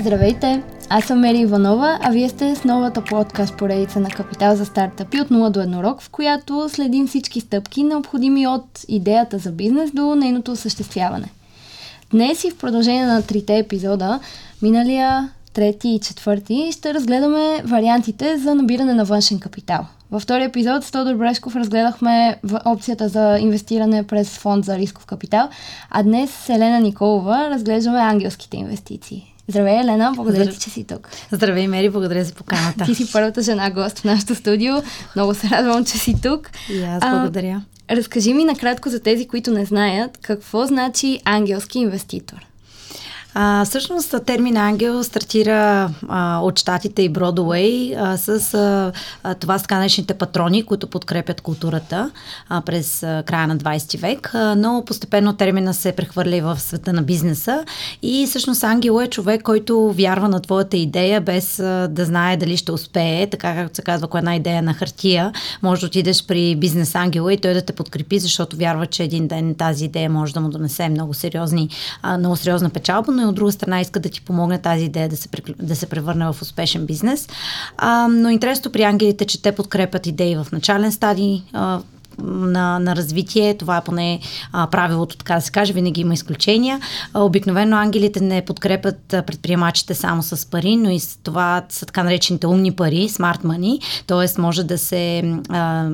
Здравейте! Аз съм Мери Иванова, а вие сте с новата подкаст поредица на Капитал за стартъпи от 0 до 1 рок, в която следим всички стъпки, необходими от идеята за бизнес до нейното осъществяване. Днес и в продължение на трите епизода, миналия, трети и четвърти, ще разгледаме вариантите за набиране на външен капитал. Във втория епизод с Тодор Брешков разгледахме опцията за инвестиране през фонд за рисков капитал, а днес с Елена Николова разглеждаме ангелските инвестиции. Здравей, Елена, благодаря ти, че си тук. Здравей, Мери, благодаря за поканата. Ти си първата жена гост в нашото студио. Много се радвам, че си тук. И аз благодаря. А, разкажи ми накратко за тези, които не знаят, какво значи ангелски инвеститор. А, всъщност термин ангел стартира а, от щатите и Бродуей с а, това с така патрони, които подкрепят културата а, през а, края на 20 век, а, но постепенно термина се прехвърля и в света на бизнеса. И всъщност ангел е човек, който вярва на твоята идея без а, да знае дали ще успее, така както се казва, ако една идея на хартия, може да отидеш при бизнес ангела и той да те подкрепи, защото вярва, че един ден тази идея може да му донесе много сериозни, а, много сериозна печалба, но и от друга страна иска да ти помогне тази идея да се, да се превърне в успешен бизнес. А, но интересното при ангелите, че те подкрепят идеи в начален стадий, а, на, на развитие. Това е поне а, правилото, така да се каже. Винаги има изключения. А, обикновено ангелите не подкрепят предприемачите само с пари, но и с това са така наречените умни пари, smart money, т.е. може да се, а,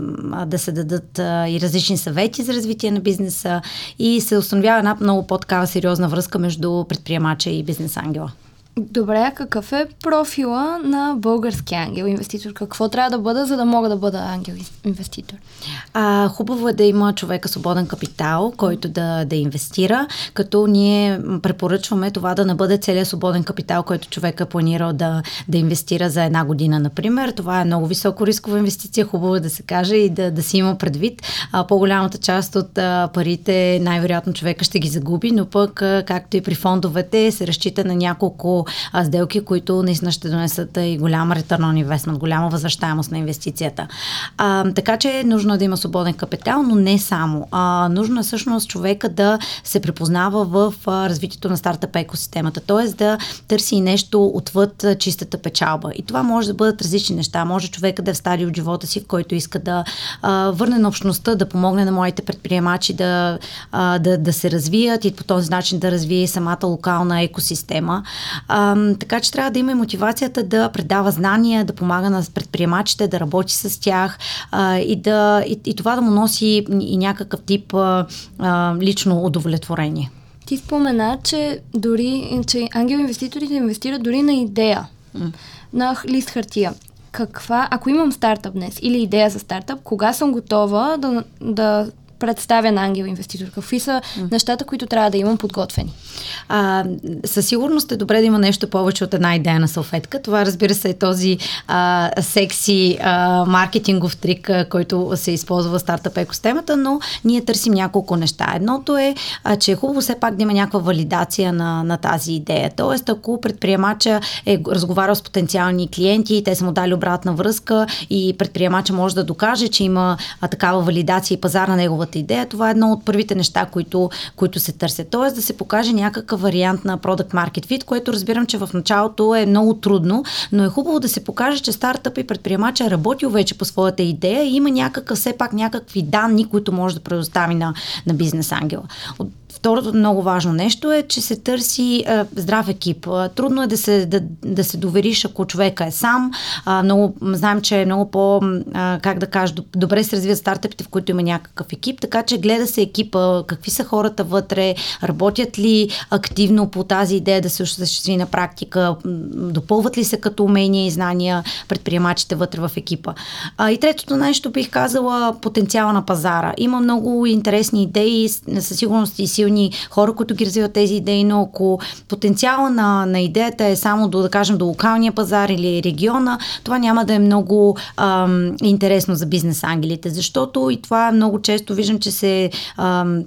да се дадат а, и различни съвети за развитие на бизнеса и се установява една много по-такава сериозна връзка между предприемача и бизнес ангела. Добре, какъв е профила на български ангел инвеститор? Какво трябва да бъда, за да мога да бъда ангел инвеститор? А, хубаво е да има човека свободен капитал, който да, да инвестира, като ние препоръчваме това да не бъде целият свободен капитал, който човека е планирал да, да инвестира за една година, например. Това е много високо рискова инвестиция, хубаво е да се каже и да, да си има предвид. А, по-голямата част от а, парите най-вероятно човека ще ги загуби, но пък, а, както и при фондовете, се разчита на няколко а, сделки, които наистина ще донесат и голям on investment, голяма възвръщаемост на инвестицията. А, така че е нужно да има свободен капитал, но не само. А, нужно е всъщност човека да се препознава в а, развитието на стартъп екосистемата, т.е. да търси нещо отвъд чистата печалба. И това може да бъдат различни неща. Може човека да е в стадий от живота си, в който иска да а, върне на общността, да помогне на моите предприемачи да, а, да, да се развият и по този начин да развие самата локална екосистема. Така че трябва да има и мотивацията да предава знания, да помага на предприемачите, да работи с тях а, и, да, и, и това да му носи и някакъв тип а, а, лично удовлетворение. Ти спомена, че дори, че ангел инвеститорите инвестират дори на идея, mm. на лист хартия. Каква, ако имам стартъп днес или идея за стартъп, кога съм готова да, да представя на ангел инвеститор? Какви са mm. нещата, които трябва да имам подготвени? А, със сигурност е добре да има нещо повече от една идея на салфетка. Това разбира се е този а, секси а, маркетингов трик, а, който се използва в стартъп екосистемата, но ние търсим няколко неща. Едното е, а, че е хубаво все пак да има някаква валидация на, на тази идея. Тоест, ако предприемача е разговарял с потенциални клиенти, те са му дали обратна връзка и предприемача може да докаже, че има а, такава валидация и пазар на неговата неговата идея. Това е едно от първите неща, които, които се търсят. Тоест да се покаже някакъв вариант на Product Market Fit, което разбирам, че в началото е много трудно, но е хубаво да се покаже, че стартъп и предприемача е работил вече по своята идея и има някакъв, все пак някакви данни, които може да предостави на, на бизнес ангела. Второто много важно нещо е, че се търси а, здрав екип. А, трудно е да се, да, да се довериш, ако човека е сам. А, много, знаем, че е много по, а, как да кажа, добре се развиват стартъпите, в които има някакъв екип, така че гледа се екипа, какви са хората вътре, работят ли активно по тази идея да се осъществи на практика, допълват ли се като умения и знания предприемачите вътре в екипа. А, и третото нещо бих казала потенциала на пазара. Има много интересни идеи, със сигурност и силни силни хора, които ги развиват тези идеи, но ако потенциала на, на идеята е само до, да кажем, до локалния пазар или региона, това няма да е много ам, интересно за бизнес ангелите, защото и това много често виждам, че се ам,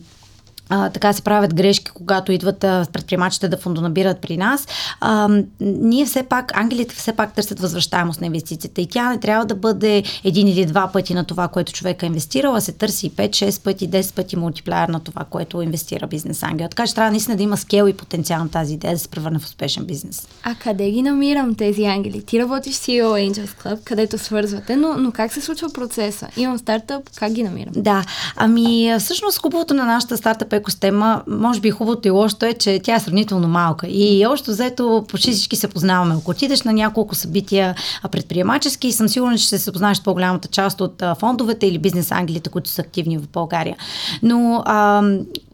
а, така се правят грешки, когато идват а, предприемачите да фондонабират при нас. А, ние все пак, ангелите все пак търсят възвръщаемост на инвестицията и тя не трябва да бъде един или два пъти на това, което човек е инвестирал, а се търси 5-6 пъти, 10 пъти мултиплеер на това, което инвестира бизнес ангел. Така че трябва наистина да има скел и потенциал на тази идея да се превърне в успешен бизнес. А къде ги намирам тези ангели? Ти работиш в CEO Angels Club, където свързвате, но, но как се случва процеса? Имам стартъп, как ги намирам? Да, ами всъщност хубавото на нашата стартъп екосистема, може би хубавото и лошото е, че тя е сравнително малка. И още взето почти всички се познаваме. Ако отидеш на няколко събития предприемачески, съм сигурна, че ще се познаеш с по-голямата част от фондовете или бизнес ангелите, които са активни в България. Но а,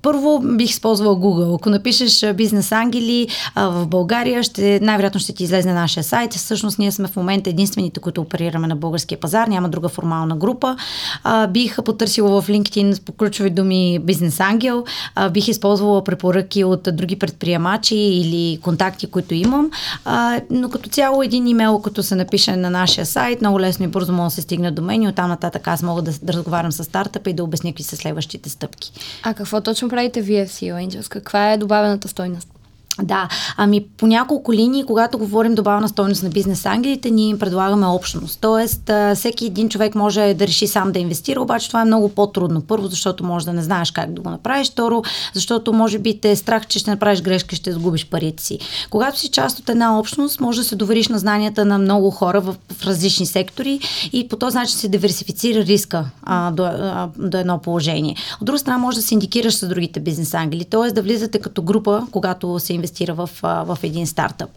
първо бих използвала Google. Ако напишеш бизнес ангели а, в България, ще, най-вероятно ще ти излезе на нашия сайт. Всъщност ние сме в момента единствените, които оперираме на българския пазар. Няма друга формална група. А, бих потърсила в LinkedIn по ключови думи бизнес ангел. А, бих използвала препоръки от други предприемачи или контакти, които имам. А, но като цяло един имейл, като се напише на нашия сайт, много лесно и бързо може да се стигне до мен и оттам нататък аз мога да, да разговарям с стартъпа и да обясня какви са следващите стъпки. А какво точно правите вие в CEO Angels? Каква е добавената стойност? Да, ами по няколко линии, когато говорим добавна стойност на бизнес ангелите, ние им предлагаме общност. Тоест, всеки един човек може да реши сам да инвестира, обаче това е много по-трудно. Първо, защото може да не знаеш как да го направиш. Второ, защото може би те е страх, че ще направиш грешка, ще загубиш парите си. Когато си част от една общност, може да се довериш на знанията на много хора в, в различни сектори и по този начин се диверсифицира риска а, до, а, до едно положение. От друга страна, може да се индикираш с другите бизнес ангели, т.е. да влизате като група, когато се инвестира инвестира в, в един стартъп.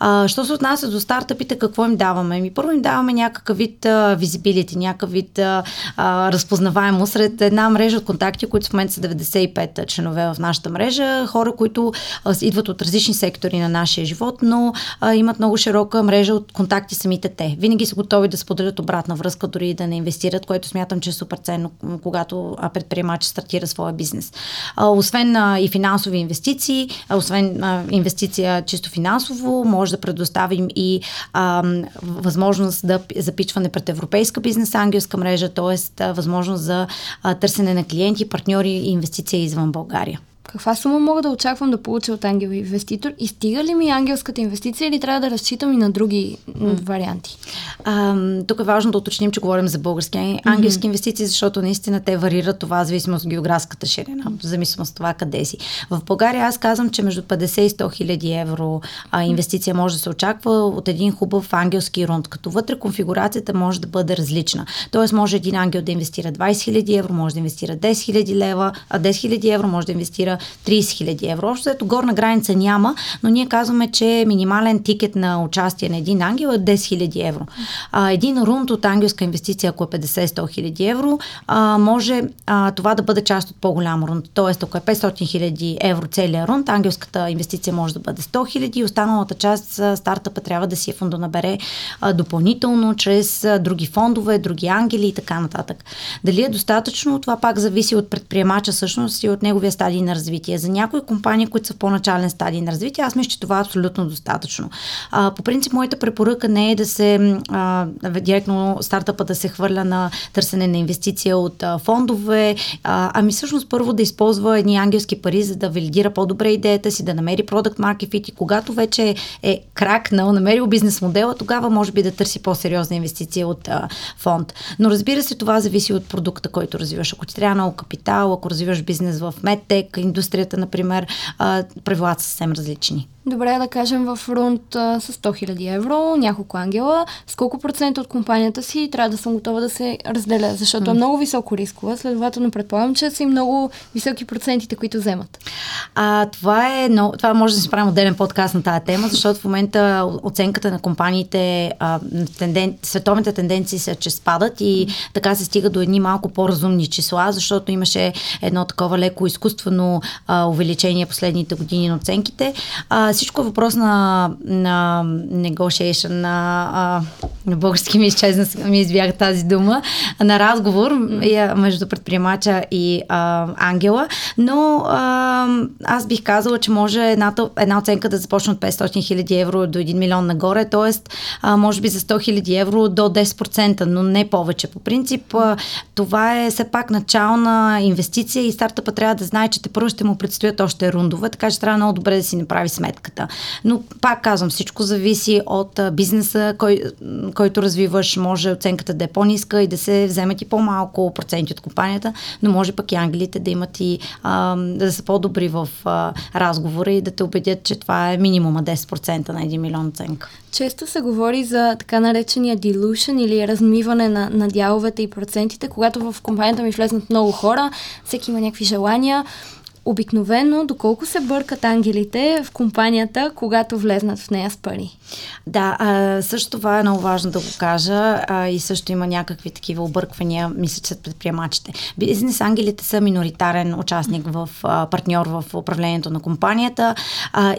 А, що се отнася до стартъпите, какво им даваме? Ми първо им даваме някакъв вид визибилити, някакъв вид а, разпознаваемо сред една мрежа от контакти, които в момента са 95 членове в нашата мрежа, хора, които а, идват от различни сектори на нашия живот, но а, имат много широка мрежа от контакти самите те. Винаги са готови да споделят обратна връзка, дори и да не инвестират, което смятам, че е супер ценно, когато предприемач стартира своя бизнес. А, освен а, и финансови инвестиции, а, освен а, инвестиция чисто финансово, може да предоставим и а, възможност да запичване пред европейска бизнес ангелска мрежа, т.е. възможност за а, търсене на клиенти, партньори и инвестиция извън България каква сума мога да очаквам да получа от ангел инвеститор и стига ли ми ангелската инвестиция или трябва да разчитам и на други mm. варианти? А, тук е важно да уточним, че говорим за български ангелски mm-hmm. инвестиции, защото наистина те варират това, зависимо от географската ширина, зависимо от това къде си. В България аз казвам, че между 50 и 100 хиляди евро а, инвестиция може да се очаква от един хубав ангелски рунд, като вътре конфигурацията може да бъде различна. Тоест може един ангел да инвестира 20 хиляди евро, може да инвестира 10 хиляди лева, а 10 хиляди евро може да инвестира 30 хиляди евро. Общо ето горна граница няма, но ние казваме, че минимален тикет на участие на един ангел е 10 хиляди евро. А, един рунд от ангелска инвестиция, ако е 50-100 хиляди евро, а, може а, това да бъде част от по-голям рунд. Тоест, ако е 500 хиляди евро целият рунд, ангелската инвестиция може да бъде 100 хиляди и останалата част стартъпа трябва да си е фондонабере а, допълнително чрез а, други фондове, други ангели и така нататък. Дали е достатъчно, това пак зависи от предприемача всъщност и от неговия стадий на развитие развитие. За някои компании, които са в по-начален стадий на развитие, аз мисля, че това е абсолютно достатъчно. А, по принцип, моята препоръка не е да се а, директно стартъпа да се хвърля на търсене на инвестиция от а, фондове, а, ами всъщност първо да използва едни ангелски пари, за да валидира по-добре идеята си, да намери продукт market fit и когато вече е кракнал, намерил бизнес модела, тогава може би да търси по-сериозна инвестиция от а, фонд. Но разбира се, това зависи от продукта, който развиваш. Ако ти трябва много капитал, ако развиваш бизнес в медтек, индустрията, например, правилата са съвсем различни. Добре, да кажем в рунд а, с 100 000 евро, няколко ангела, с колко процента от компанията си трябва да съм готова да се разделя, защото mm. е много високо рискова, следователно предполагам, че са и много високи процентите, които вземат. А, това е, но, това може да си правим отделен подкаст на тази тема, защото в момента оценката на компаниите, а, тенден, световните тенденции са, че спадат и така се стига до едни малко по-разумни числа, защото имаше едно такова леко изкуствено а, увеличение последните години на оценките. А, всичко е въпрос на, на negotiation, на, а, на български ми изчезна, ми избяга тази дума, на разговор между предприемача и а, ангела, но а, аз бих казала, че може едната, една оценка да започне от 500 хиляди евро до 1 милион нагоре, т.е. може би за 100 хиляди евро до 10%, но не повече. По принцип, а, това е все пак начална инвестиция и стартъпа трябва да знае, че те първо ще му предстоят още рундове, така че трябва много добре да си направи сметката. Но пак казвам, всичко зависи от бизнеса, кой, който развиваш. Може оценката да е по-ниска и да се вземат и по-малко проценти от компанията, но може пък и ангелите да имат и а, да са по-добри в а, разговора и да те убедят, че това е минимума 10% на 1 милион оценка. Често се говори за така наречения dilution или размиване на, на дяловете и процентите, когато в компанията ми влезнат много хора, всеки има някакви желания обикновено, доколко се бъркат ангелите в компанията, когато влезнат в нея с пари? Да, също това е много важно да го кажа и също има някакви такива обърквания, мисля, че предприемачите. Бизнес ангелите са миноритарен участник в партньор в управлението на компанията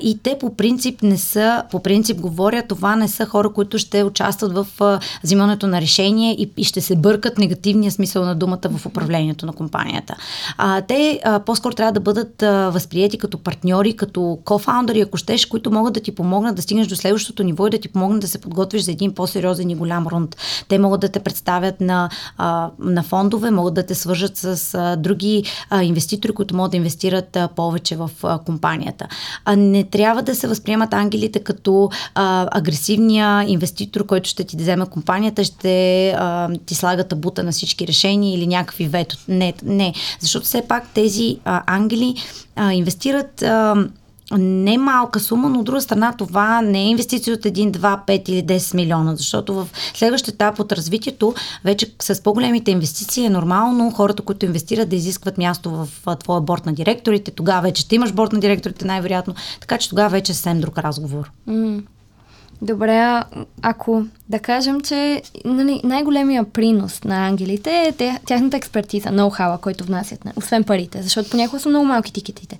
и те по принцип не са, по принцип говоря, това не са хора, които ще участват в взимането на решение и, ще се бъркат негативния смисъл на думата в управлението на компанията. Те по-скоро трябва да бъдат бъдат възприяти като партньори, като кофаундъри, ако щеш, които могат да ти помогнат да стигнеш до следващото ниво и да ти помогнат да се подготвиш за един по-сериозен и голям рунд. Те могат да те представят на, на фондове, могат да те свържат с други а, инвеститори, които могат да инвестират повече в компанията. Не трябва да се възприемат ангелите като агресивния инвеститор, който ще ти вземе компанията, ще ти слага табута на всички решения или някакви вето. Не, не. Защото все пак тези ангели нали, а, инвестират а, не малка сума, но от друга страна това не е инвестиция от 1, 2, 5 или 10 милиона, защото в следващия етап от развитието, вече с по-големите инвестиции е нормално хората, които инвестират да изискват място в твоя борт на директорите. Тогава вече ще имаш борт на директорите най-вероятно, така че тогава вече е съвсем друг разговор. Mm. Добре, ако да кажем, че нали, най-големия принос на ангелите е тяхната експертиза, ноу-хауа, който внасят, освен парите, защото понякога са много малки тикетите.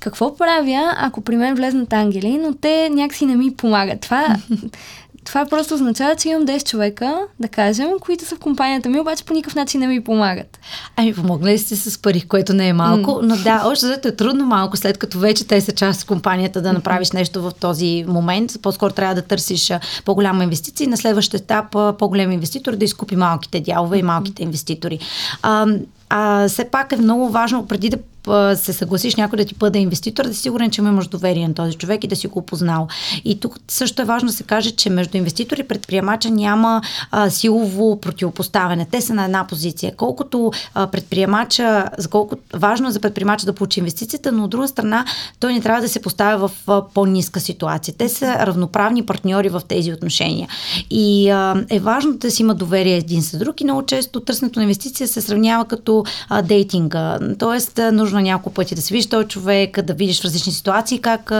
Какво правя, ако при мен влезнат ангели, но те някакси не ми помагат? Това това просто означава, че имам 10 човека, да кажем, които са в компанията ми, обаче по никакъв начин не ми помагат. Ами, помогнали сте с пари, което не е малко, mm. но да, още зато е трудно малко, след като вече те са част от компанията да направиш нещо в този момент. По-скоро трябва да търсиш по-голяма инвестиция и на следващия етап по-голям инвеститор да изкупи малките дялове и малките инвеститори. А, а все пак е много важно, преди да се съгласиш някой да ти бъде инвеститор, да си сигурен, че имаш доверие на този човек и да си го познал. И тук също е важно да се каже, че между инвеститор и предприемача няма а, силово противопоставяне. Те са на една позиция. Колкото а, предприемача, за колко важно е за предприемача да получи инвестицията, но от друга страна той не трябва да се поставя в а, по-ниска ситуация. Те са равноправни партньори в тези отношения. И а, е важно да си има доверие един с друг и много често търсенето на инвестиция се сравнява като а, дейтинга. Тоест, нужно нужно няколко пъти да се видиш този човек, да видиш в различни ситуации как,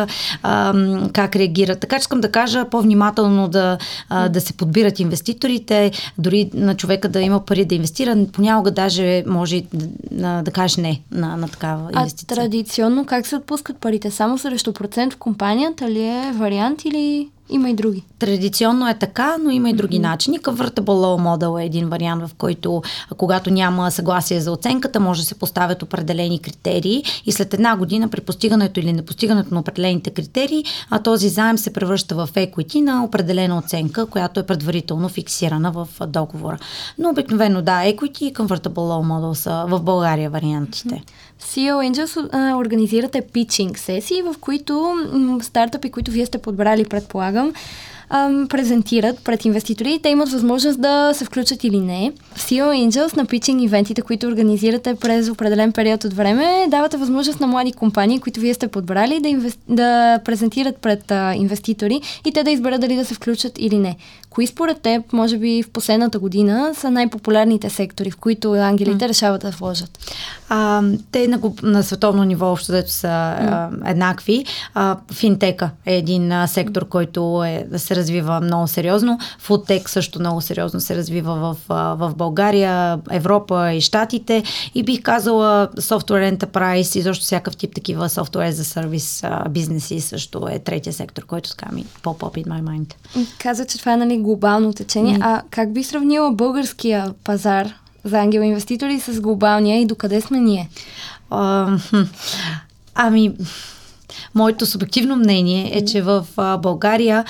а, как реагира. Така че искам да кажа по-внимателно да, а, да се подбират инвеститорите, дори на човека да има пари да инвестира, понякога даже може да, да кажеш не на, на такава инвестиция. А традиционно как се отпускат парите? Само срещу процент в компанията ли е вариант или има и други. Традиционно е така, но има и други mm-hmm. начини. Convertible Low Model е един вариант, в който когато няма съгласие за оценката, може да се поставят определени критерии и след една година при постигането или непостигането на определените критерии, а този заем се превръща в equity на определена оценка, която е предварително фиксирана в договора. Но обикновено да, equity и Convertible Low Model са в България вариантите. Mm-hmm. CEO Angels а, организирате питчинг сесии, в които м, стартъпи, които вие сте подбрали, предполагам, ам, презентират пред инвеститори. Те имат възможност да се включат или не. В CEO Angels на питчинг ивентите, които организирате през определен период от време, давате възможност на млади компании, които вие сте подбрали, да, инвес... да презентират пред а, инвеститори и те да изберат дали да се включат или не. Кои според теб, може би в последната година, са най-популярните сектори, в които ангелите mm. решават да вложат? А, те на, на световно ниво общо дето са mm. а, еднакви. А, финтека е един а, сектор, който е, да се развива много сериозно. Фудтек също много сериозно се развива в, в България, Европа и Штатите. И бих казала Software Enterprise и защо всякакъв тип такива Software за сервис бизнеси също е третия сектор, който така ми pop-up in my mind. Каза, че това е нали, глобално течение. Mm. А как би сравнила българския пазар за ангел инвеститори с глобалния и докъде сме ние? А, ами, моето субективно мнение е, че в България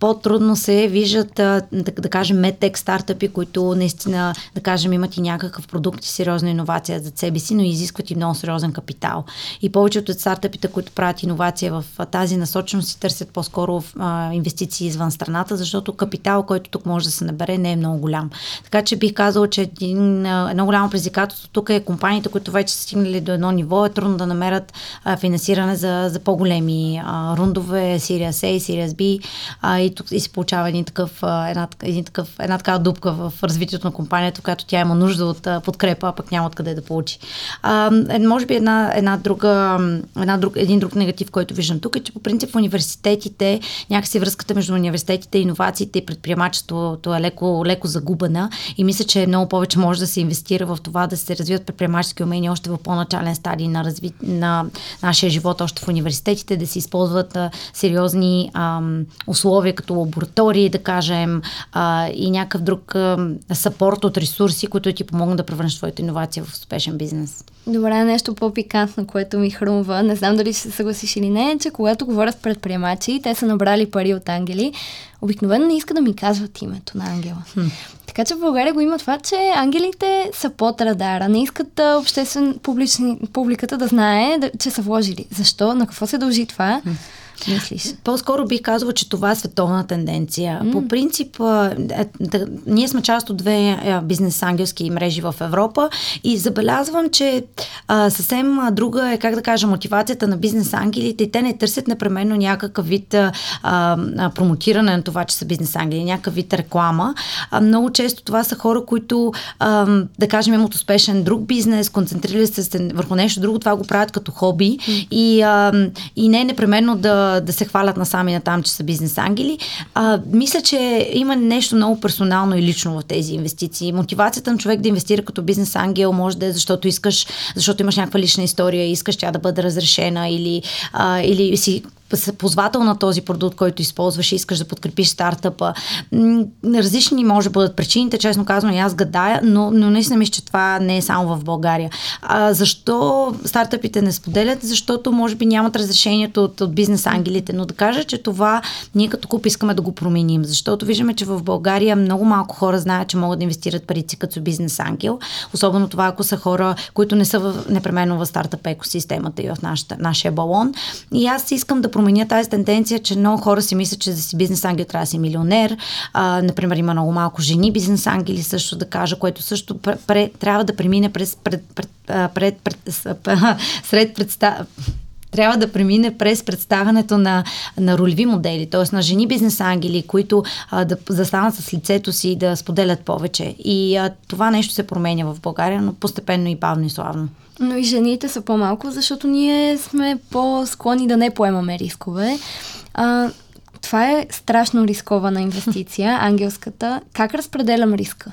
по-трудно се виждат, да, кажем, медтек стартъпи, които наистина, да кажем, имат и някакъв продукт и сериозна иновация за себе си, но изискват и много сериозен капитал. И повечето от стартъпите, които правят иновация в тази насоченост, си търсят по-скоро а, инвестиции извън страната, защото капитал, който тук може да се набере, не е много голям. Така че бих казал, че един, едно голямо предизвикателство тук е компаниите, които вече са стигнали до едно ниво, е трудно да намерят а, финансиране за, за по-големи а, рундове, Series A, Series B а, и тук и се получава един такъв, една, един такъв, една такава дупка в развитието на компанията, която тя има нужда от подкрепа, а пък няма откъде да получи. А, е, може би една, една друга, една друг, един друг негатив, който виждам тук е, че по принцип в университетите някакси връзката между университетите, иновациите и предприемачеството е леко, леко загубена и мисля, че много повече може да се инвестира в това да се развиват предприемачески умения още в по-начален стадий на, разви... на нашия живот, още в университетите, да се използват а, сериозни а, условия, като лаборатории, да кажем, а, и някакъв друг а, сапорт от ресурси, които ти помогнат да превърнеш твоята иновация в успешен бизнес. Добре, нещо по-пикантно, което ми хрумва, не знам дали ще се съгласиш или не, е, че когато говорят предприемачи, те са набрали пари от ангели, обикновено не иска да ми казват името на ангела. Хм. Така че в България го има това, че ангелите са под радара. Не искат обществен, публични, публиката да знае, да, че са вложили. Защо? На какво се дължи това? Хм мислиш? По-скоро бих казала, че това е световна тенденция. Mm. По принцип, е, да, ние сме част от две е, бизнес-ангелски мрежи в Европа и забелязвам, че а, съвсем друга е, как да кажа, мотивацията на бизнес-ангелите и те не търсят непременно някакъв вид а, а, промотиране на това, че са бизнес-ангели, някакъв вид реклама. А, много често това са хора, които, а, да кажем, имат успешен друг бизнес, концентрирали се върху нещо друго, това го правят като хоби mm. и, а, и не е непременно да да се хвалят насами на там, че са бизнес ангели. А, мисля, че има нещо много персонално и лично в тези инвестиции. Мотивацията на човек да инвестира като бизнес ангел може да е защото искаш, защото имаш някаква лична история, искаш тя да бъде разрешена или, а, или си ползвател на този продукт, който използваш и искаш да подкрепиш стартъпа. Различни може да бъдат причините, честно казвам, и аз гадая, но, но наистина мисля, че това не е само в България. А, защо стартъпите не споделят? Защото може би нямат разрешението от, от бизнес ангелите, но да кажа, че това ние като куп искаме да го променим, защото виждаме, че в България много малко хора знаят, че могат да инвестират парици като бизнес ангел, особено това, ако са хора, които не са в, непременно в стартъп екосистемата и в нашата, нашия балон. И аз искам да променя тази тенденция, че много хора си мислят, че да си бизнес ангел трябва да си милионер. А, например, има много малко жени бизнес ангели също да кажа, което също пре, трябва да премине през пред, пред, пред, пред, пред, сред представ трябва да премине през представянето на, на ролеви модели, т.е. на жени бизнес ангели, които а, да застанат с лицето си и да споделят повече. И а, това нещо се променя в България, но постепенно и бавно и славно. Но и жените са по-малко, защото ние сме по-склонни да не поемаме рискове. А, това е страшно рискована инвестиция, ангелската. Как разпределям риска,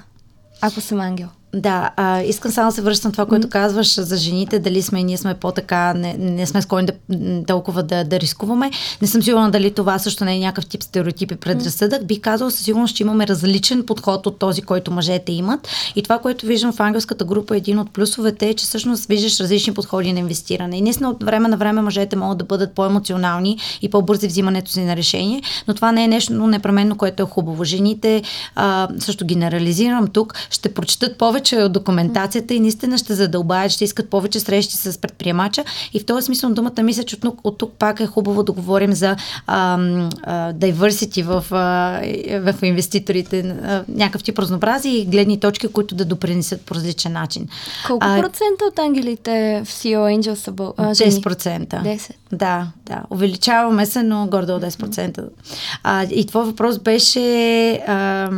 ако съм ангел? Да, а, искам само да се връщам това, което mm. казваш за жените, дали сме ние сме по-така, не, не сме склонни да, толкова да, да рискуваме. Не съм сигурна дали това също не е някакъв тип стереотип и предразсъдък. Mm. Бих казала със сигурност, че имаме различен подход от този, който мъжете имат. И това, което виждам в ангелската група, един от плюсовете е, че всъщност виждаш различни подходи на инвестиране. И наистина от време на време мъжете могат да бъдат по-емоционални и по-бързи взимането си на решение, но това не е нещо непременно, което е хубаво. Жените, а, също генерализирам тук, ще прочитат повече повече от документацията и наистина ще задълбаят, ще искат повече срещи с предприемача. И в този смисъл думата мисля, че от тук, от тук пак е хубаво да говорим за а, а, diversity в, а, в инвеститорите, а, някакъв тип разнообразие и гледни точки, които да допринесат по различен начин. Колко а, процента от ангелите в CEO Angel са бъл, а, 10%. 10%. Да, да. Увеличаваме се, но гордо 10%. А, и твой въпрос беше... А,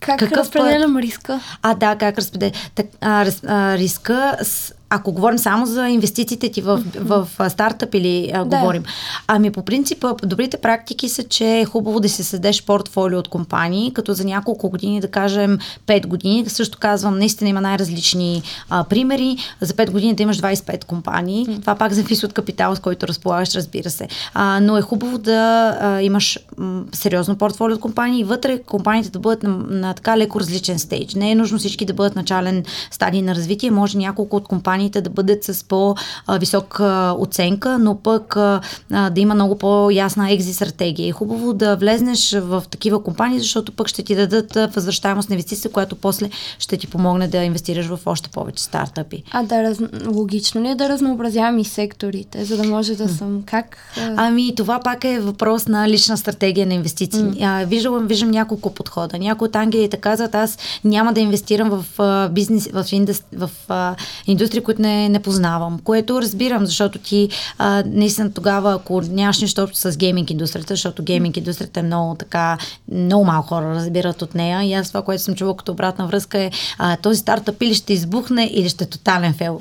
как Какъв разпределям път? риска? А, да, как разпределям. Так, а, раз, а, риска с, ако говорим само за инвестициите ти в, в, в стартъп или а, да. говорим. Ами по принцип, добрите практики са, че е хубаво да си съдеш портфолио от компании, като за няколко години, да кажем 5 години, също казвам, наистина има най-различни а, примери. За 5 години да имаш 25 компании. Mm. Това пак зависи от капитала, с който разполагаш, разбира се. А, но е хубаво да а, имаш м, сериозно портфолио от компании и вътре компаниите да бъдат на, на така леко различен стейдж. Не е нужно всички да бъдат начален стадий на развитие. Може няколко от компаниите да бъдат с по-висока оценка, но пък а, да има много по-ясна екзит стратегия. Е хубаво да влезнеш в такива компании, защото пък ще ти дадат възвръщаемост на инвестиция, която после ще ти помогне да инвестираш в още повече стартъпи. А да, раз... логично ли е да разнообразявам и секторите, за да може да съм как? Ами това пак е въпрос на лична стратегия на инвестиции. Mm. виждам, виждам няколко подхода. Някои от ангелите казват, аз няма да инвестирам в а, бизнес, в, индус, в а, индустрии, които не, не познавам, което разбирам, защото ти а, наистина тогава, ако нямаш нищо общо с гейминг индустрията, защото гейминг индустрията е много така, много малко хора разбират от нея и аз това, което съм чувал като обратна връзка е а, този стартъп или ще избухне, или ще е тотален фейл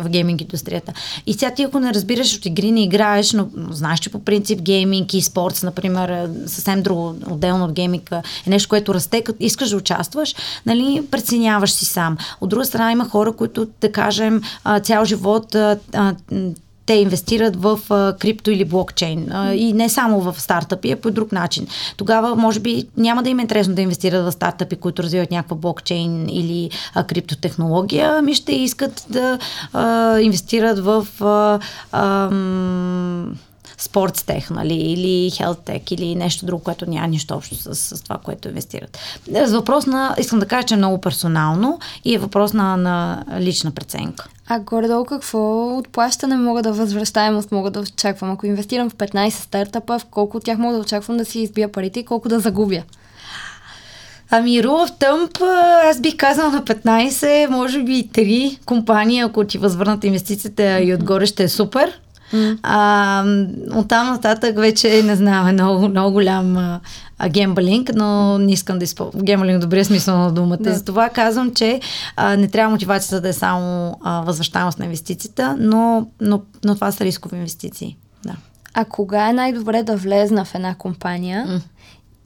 в гейминг индустрията. И сега ти ако не разбираш от игри, не играеш, но, но знаеш, че по принцип гейминг и спортс, например, е съвсем друго, отделно от гейминг е нещо, което расте, като искаш да участваш, нали, преценяваш си сам. От друга страна има хора, които, да кажем, цял живот те инвестират в а, крипто или блокчейн. А, и не само в стартъпи, а по друг начин. Тогава, може би, няма да им е интересно да инвестират в стартъпи, които развиват някаква блокчейн или а, криптотехнология, ами ще искат да а, инвестират в а, а, спортстех, нали, или хелттех, или нещо друго, което няма нищо общо с, с това, което инвестират. С въпрос на, искам да кажа, че е много персонално и е въпрос на, на лична преценка. А горе-долу какво от плащане мога да възвръщаемост мога да очаквам? Ако инвестирам в 15 стартапа, в колко от тях мога да очаквам да си избия парите и колко да загубя? Ами, Rule of Thumb, аз бих казала на 15, може би и 3 компании, ако ти възвърнат инвестицията и отгоре ще е супер. Mm. А, оттам нататък вече не знам, е много, много голям а, гембалинг, но не искам да използвам гембалинг добрия смисъл на думата. Да. Затова казвам, че а, не трябва мотивацията да е само а, възвръщаемост на инвестицията, но, но, но това са рискови инвестиции. Да. А кога е най-добре да влезна в една компания mm.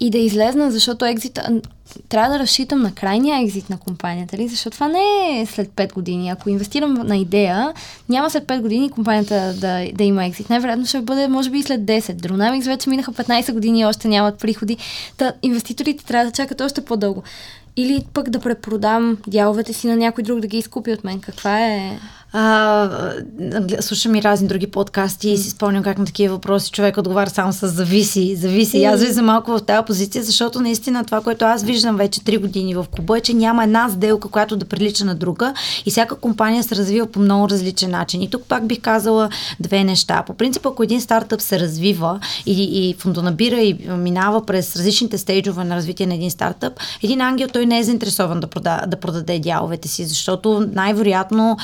И да излезна, защото екзита трябва да разчитам на крайния екзит на компанията, ли? защото това не е след 5 години. Ако инвестирам на идея, няма след 5 години компанията да, да има екзит. Най-вероятно ще бъде, може би, и след 10. Dronamics вече минаха 15 години и още нямат приходи. Та инвеститорите трябва да чакат още по-дълго. Или пък да препродам дяловете си на някой друг да ги изкупи от мен. Каква е... А, слушам и разни други подкасти и си спомням как на такива въпроси човек отговаря само с зависи, зависи. И аз влизам малко в тази позиция, защото наистина това, което аз виждам вече 3 години в клуба е, че няма една сделка, която да прилича на друга и всяка компания се развива по много различен начин. И тук пак бих казала две неща. По принцип, ако един стартъп се развива и, и фондонабира и минава през различните стейджове на развитие на един стартъп, един ангел той не е заинтересован да, прода, да продаде дяловете си, защото най-вероятно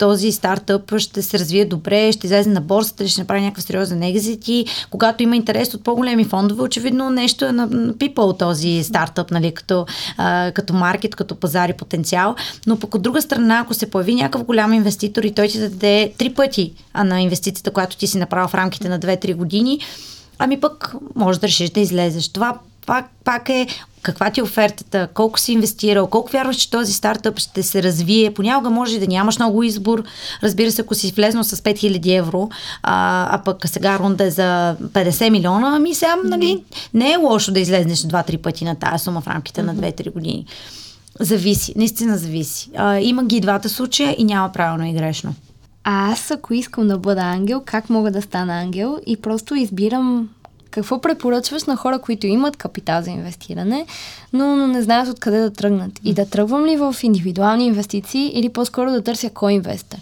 този стартъп ще се развие добре, ще излезе на борсата, ще направи някакъв сериозен екзит и когато има интерес от по-големи фондове, очевидно нещо е напипал този стартъп, нали, като, а, като маркет, като пазар и потенциал. Но пък от друга страна, ако се появи някакъв голям инвеститор и той ти даде три пъти на инвестицията, която ти си направил в рамките на 2-3 години, ами пък може да решиш да излезеш. Това пак, пак е каква ти е офертата, колко си инвестирал, колко вярваш, че този стартъп ще се развие. Понякога може да нямаш много избор. Разбира се, ако си влезнал с 5000 евро, а, а пък сега рунда е за 50 милиона, ами сега, нали, не е лошо да излезнеш 2-3 пъти на тази сума в рамките на 2-3 години. Зависи, наистина зависи. А, има ги и двата случая и няма правилно и грешно. А аз, ако искам да бъда ангел, как мога да стана ангел? И просто избирам какво препоръчваш на хора, които имат капитал за инвестиране, но, но не знаят откъде да тръгнат? И да тръгвам ли в индивидуални инвестиции или по-скоро да търся кой инвестор?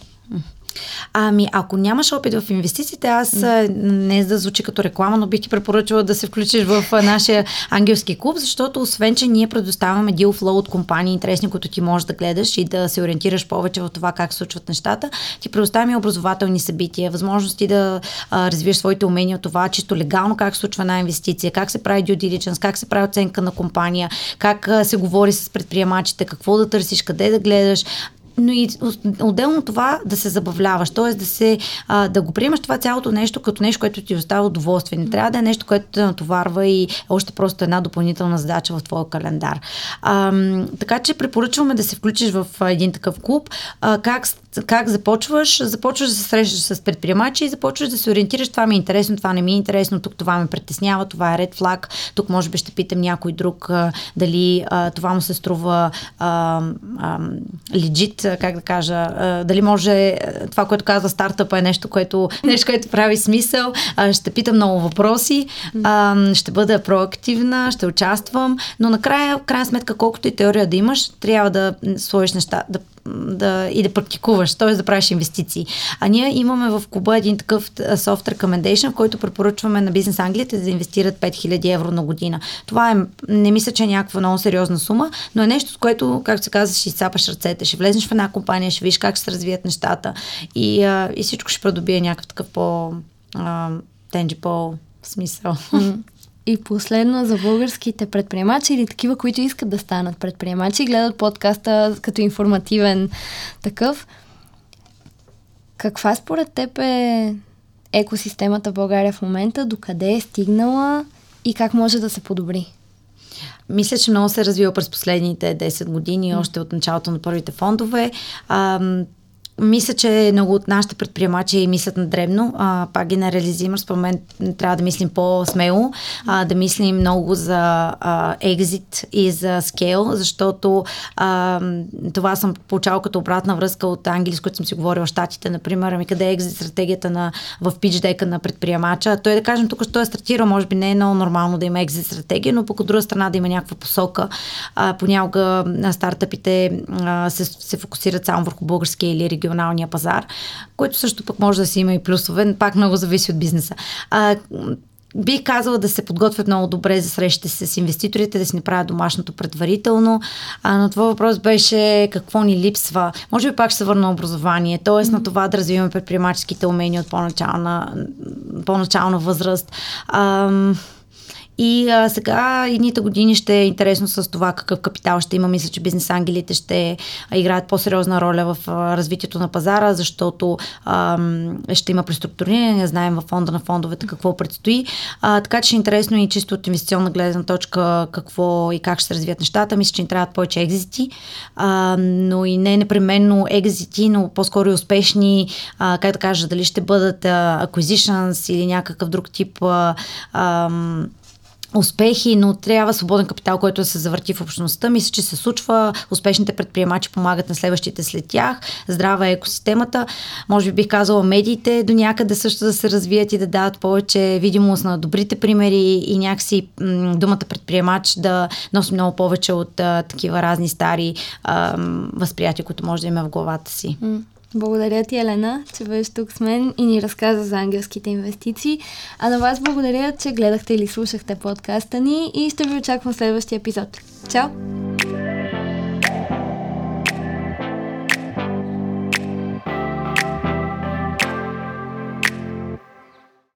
Ами, ако нямаш опит в инвестициите, аз не да звучи като реклама, но бих ти препоръчала да се включиш в нашия ангелски клуб, защото освен, че ние предоставяме deal flow от компании интересни, които ти можеш да гледаш и да се ориентираш повече в това как се случват нещата, ти предоставяме образователни събития, възможности да а, развиеш своите умения от това, чисто легално как се случва една инвестиция, как се прави due diligence, как се прави оценка на компания, как а, се говори с предприемачите, какво да търсиш, къде да гледаш но и отделно това да се забавляваш, т.е. да се а, да го приемаш това цялото нещо като нещо, което ти остава удоволствие. Не трябва да е нещо, което те натоварва и още просто една допълнителна задача в твоя календар. А, така че препоръчваме да се включиш в един такъв клуб. А, как как започваш? Започваш да се срещаш с предприемачи и започваш да се ориентираш. Това ми е интересно, това не ми е интересно, тук това ме притеснява, това е ред флаг. Тук може би ще питам някой друг дали това му се струва а, легит, как да кажа, дали може това, което казва стартъпа е нещо, което, нещо, което прави смисъл. Ще питам много въпроси, ще бъда проактивна, ще участвам, но накрая, в крайна сметка, колкото и теория да имаш, трябва да сложиш неща, да да, и да практикуваш, т.е. да правиш инвестиции. А ние имаме в клуба един такъв soft recommendation, в който препоръчваме на бизнес Англията да инвестират 5000 евро на година. Това е, не мисля, че е някаква много сериозна сума, но е нещо, с което, както се казва, ще изцапаш ръцете, ще влезеш в една компания, ще видиш как ще се развият нещата и, а, и всичко ще продобие някакъв такъв по тенджи по смисъл. И последно за българските предприемачи или такива, които искат да станат предприемачи, гледат подкаста като информативен такъв. Каква според теб е екосистемата в България в момента, докъде е стигнала и как може да се подобри? Мисля, че много се е развива през последните 10 години, още от началото на първите фондове. Мисля, че много от нашите предприемачи мислят на дребно. А, пак генерализирам, според мен трябва да мислим по-смело, а, да мислим много за екзит и за скейл, защото а, това съм получавал като обратна връзка от Ангели, с които съм си говорила в Штатите, например, ами къде е екзит стратегията на, в пич дека на предприемача. Той да кажем, тук що е стартирал, може би не е много нормално да има екзит стратегия, но пък от друга страна да има някаква посока. А, понякога стартъпите а, се, се фокусират само върху българския или регион регионалния пазар, което също пък може да си има и плюсове, пак много зависи от бизнеса. А, Бих казала да се подготвят много добре за срещите с инвеститорите, да си направят домашното предварително. А, на това въпрос беше какво ни липсва. Може би пак ще се върна на образование, т.е. Mm-hmm. на това да развиваме предприемаческите умения от по-начална, по-начална възраст. Ам, и а, сега едните години ще е интересно с това какъв капитал ще има. Мисля, че бизнес ангелите ще играят по-сериозна роля в а, развитието на пазара, защото а, ще има преструктуриране, знаем във фонда на фондовете какво предстои. А, така че е интересно и чисто от инвестиционна гледна точка какво и как ще се развият нещата. Мисля, че ни трябват повече екзити, а, но и не непременно екзити, но по-скоро и успешни, а, как да кажа, дали ще бъдат а, acquisitions или някакъв друг тип а, а, успехи, но трябва свободен капитал, който да се завърти в общността. Мисля, че се случва. Успешните предприемачи помагат на следващите след тях. Здрава е екосистемата. Може би бих казала медиите до някъде също да се развият и да дават повече видимост на добрите примери и някакси м- думата предприемач да носи много повече от а, такива разни стари а, възприятия, които може да има в главата си. Благодаря ти, Елена, че беше тук с мен и ни разказа за ангелските инвестиции. А на вас благодаря, че гледахте или слушахте подкаста ни и ще ви очаквам следващия епизод. Чао!